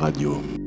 Radio.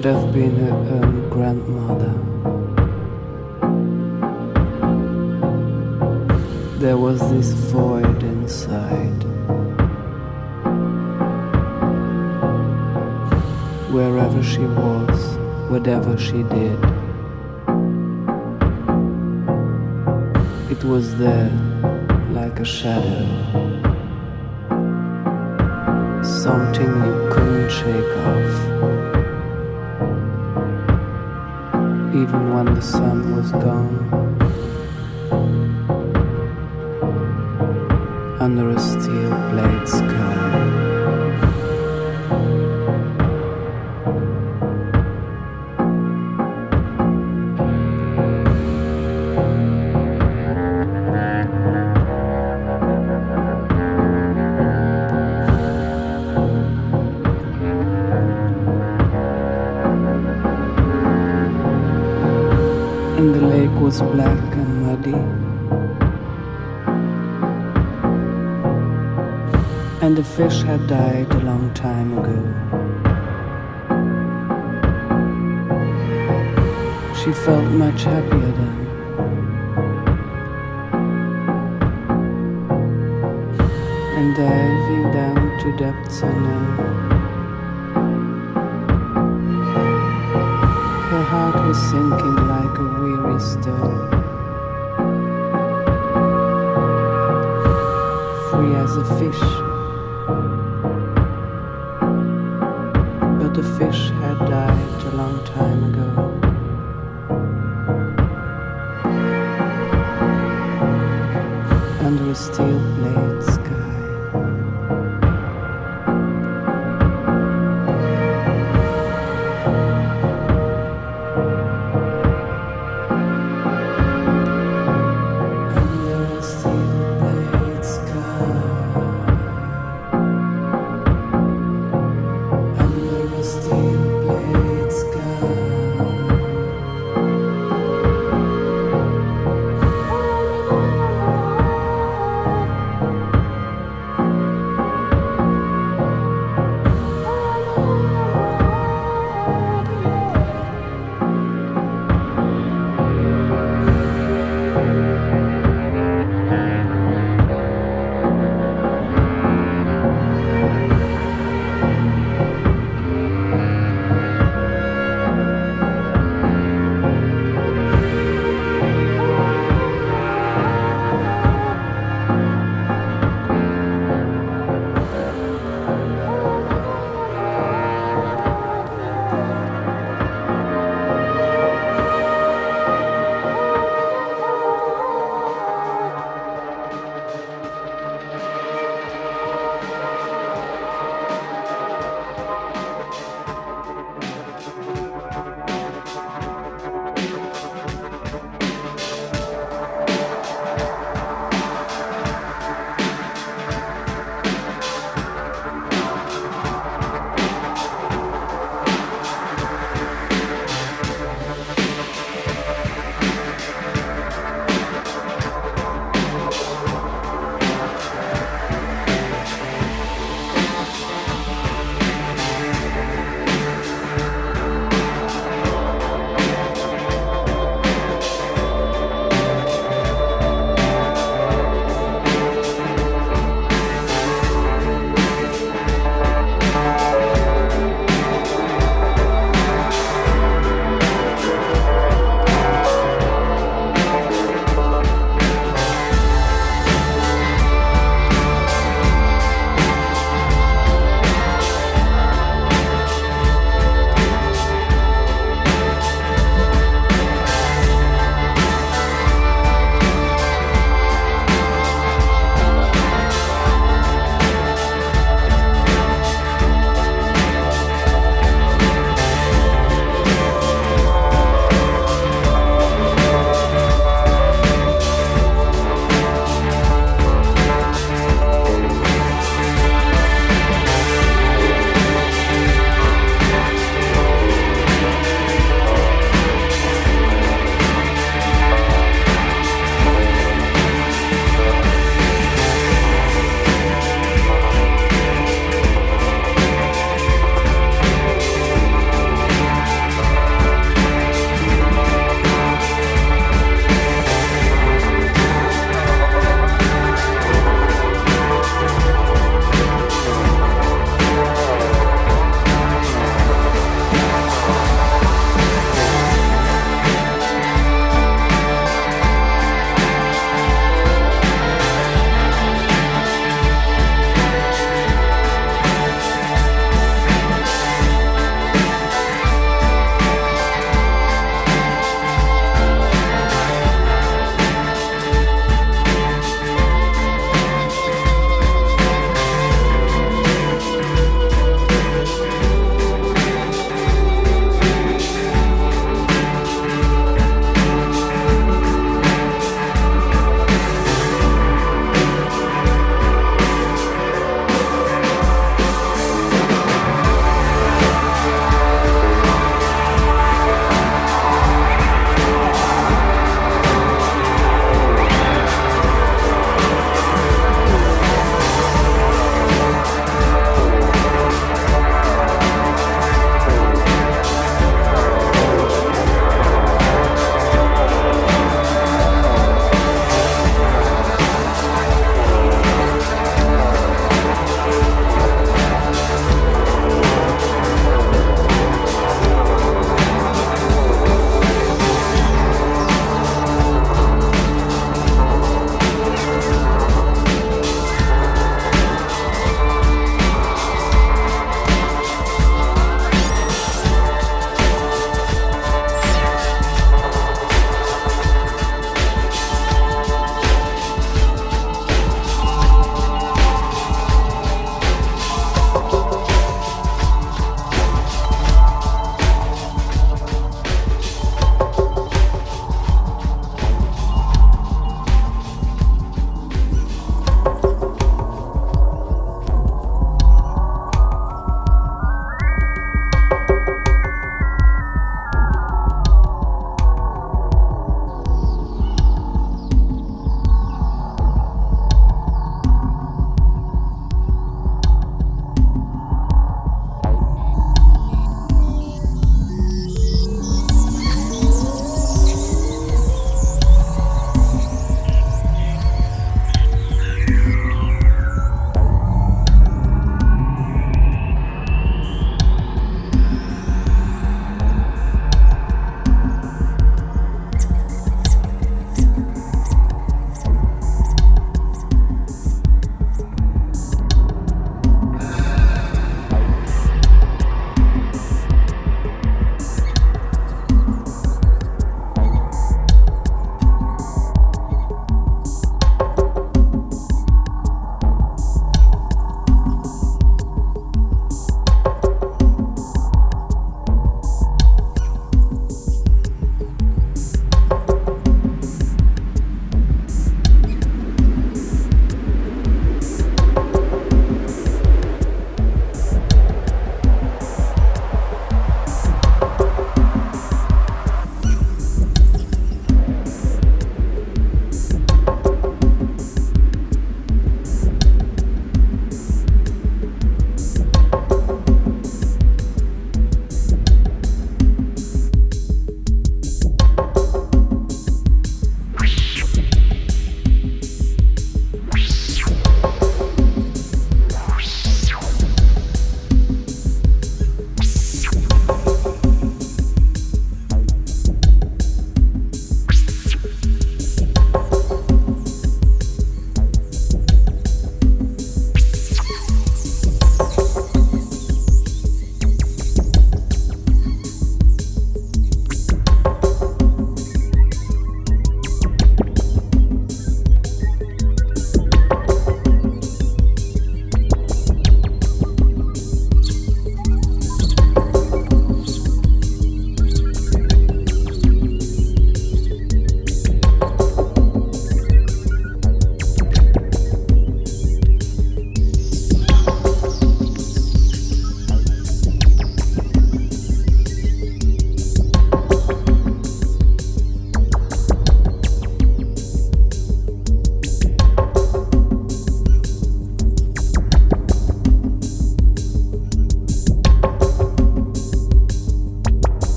Could have been her own um, grandmother. There was this void inside. Wherever she was, whatever she did, it was there like a shadow. Something you couldn't shake off. Even when the sun was gone. Under a had died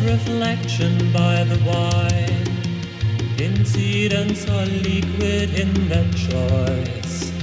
reflection by the wine. Incidents are liquid in their choice.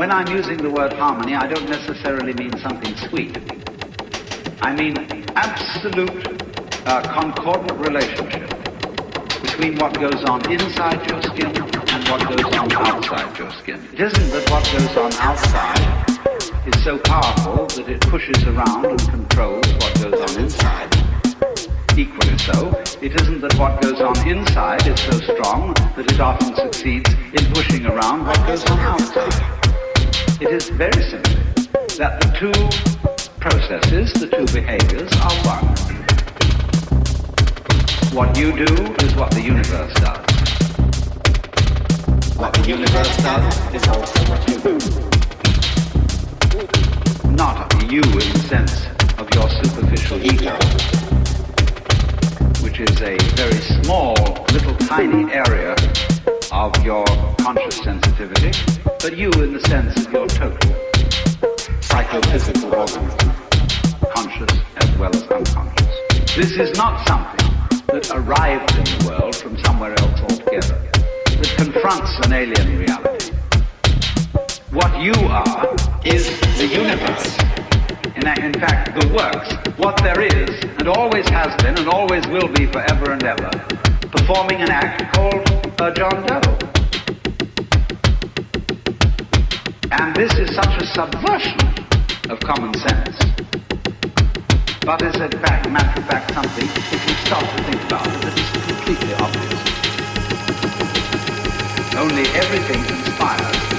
When I'm using the word harmony, I don't necessarily mean something sweet. I mean absolute uh, concordant relationship between what goes on inside your skin and what goes on outside your skin. It isn't that what goes on outside is so powerful that it pushes around and controls what goes on inside equally so, it isn't that what goes on inside is so strong that it often succeeds in pushing around what goes on outside. It is very simple that the two processes, the two behaviors are one. What you do is what the universe does. What the universe does is also what you do. Not you in the sense of your superficial ego which is a very small, little tiny area of your conscious sensitivity, but you in the sense of your total psychophysical organism, conscious as well as unconscious. This is not something that arrived in the world from somewhere else altogether, that confronts an alien reality. What you are is the universe. In, in fact, the works, what there is, and always has been, and always will be forever and ever, performing an act called a John Doe. And this is such a subversion of common sense, but is in fact, matter of fact, something, if you stop to think about it, that is completely obvious. Only everything conspires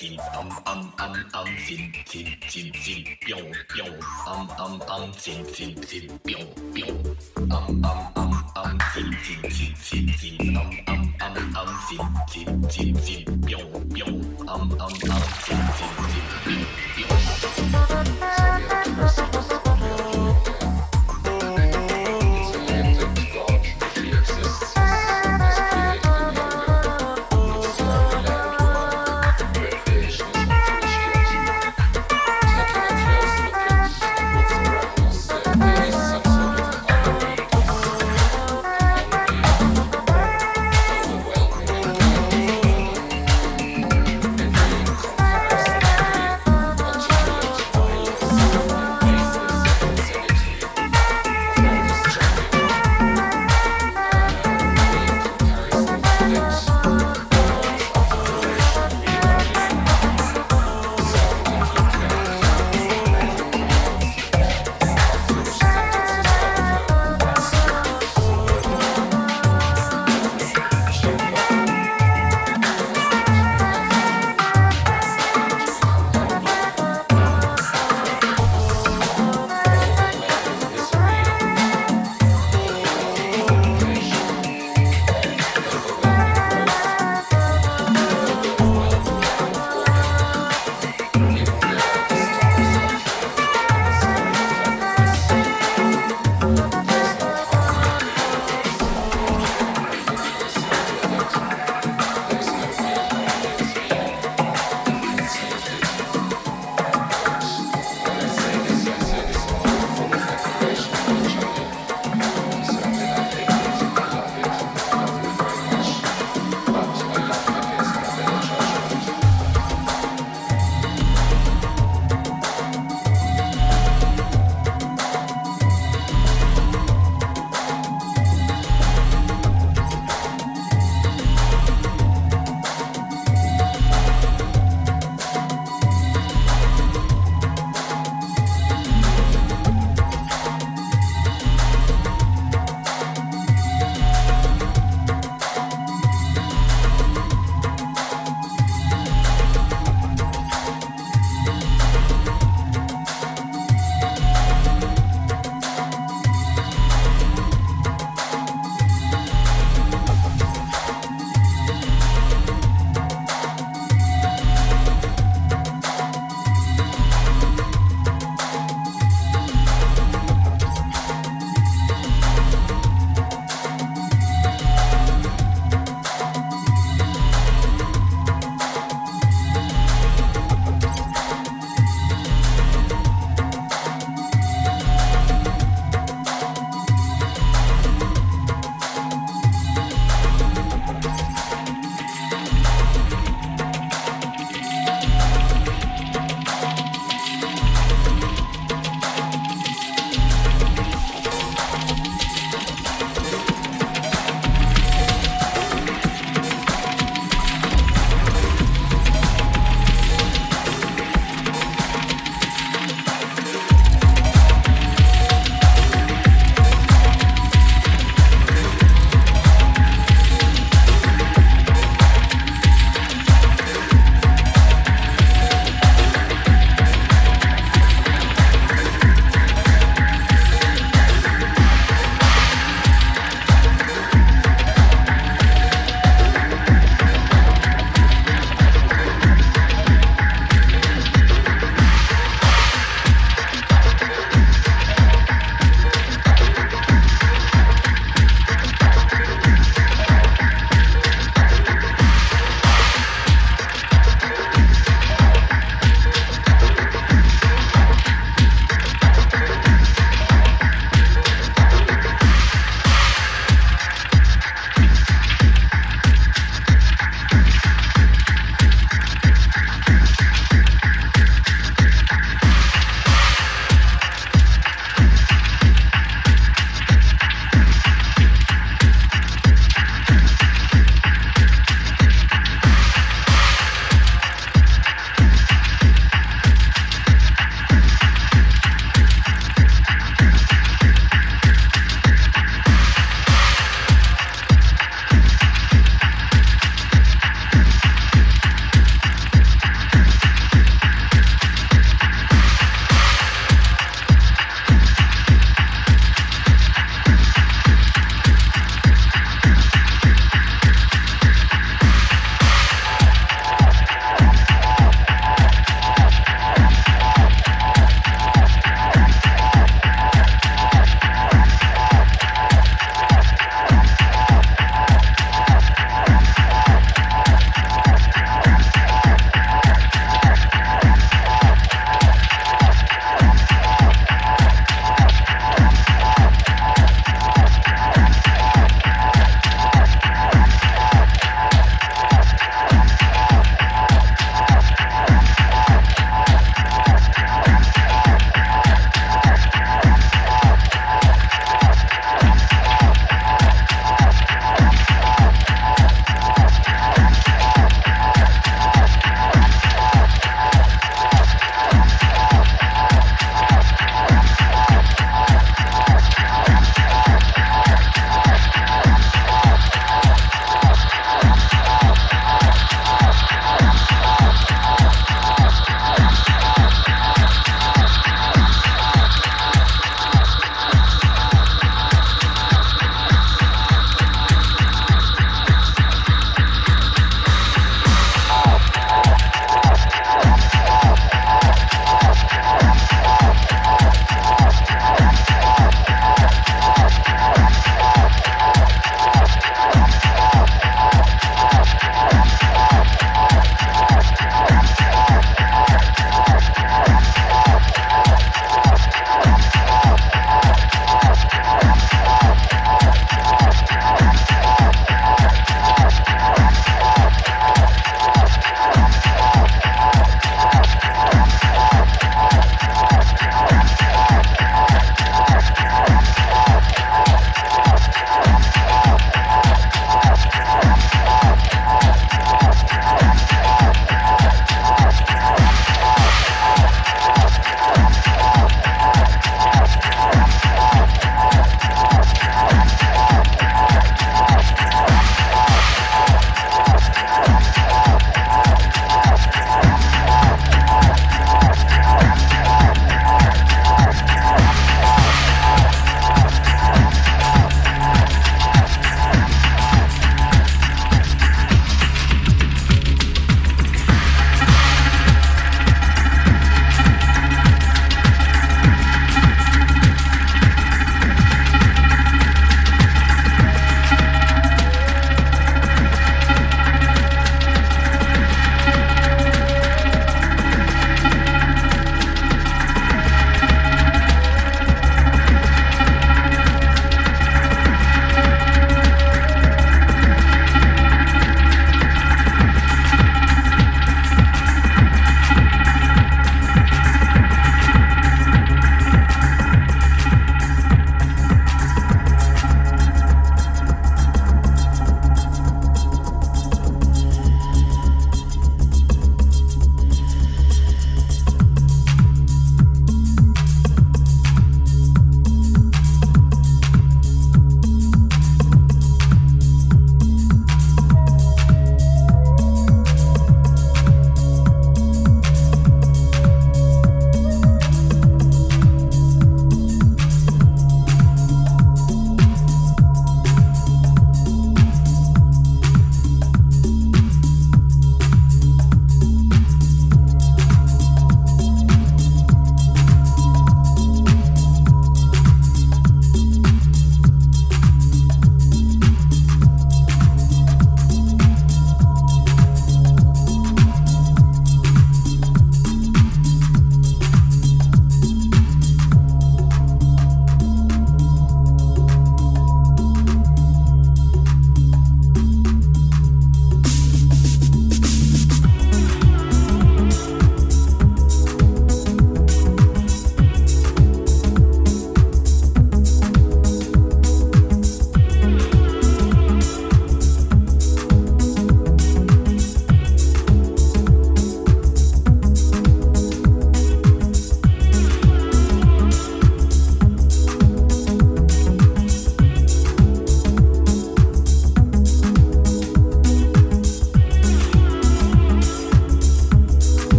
fin am am am am fin fin fin fin pion pion am am am fin fin fin pion pion am am am am fin fin fin fin fin am am am am fin fin fin fin pion pion am am am fin fin fin pion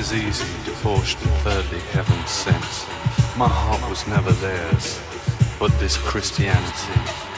is easy, debauched, and thirdly heaven sent. My heart was never theirs, but this Christianity.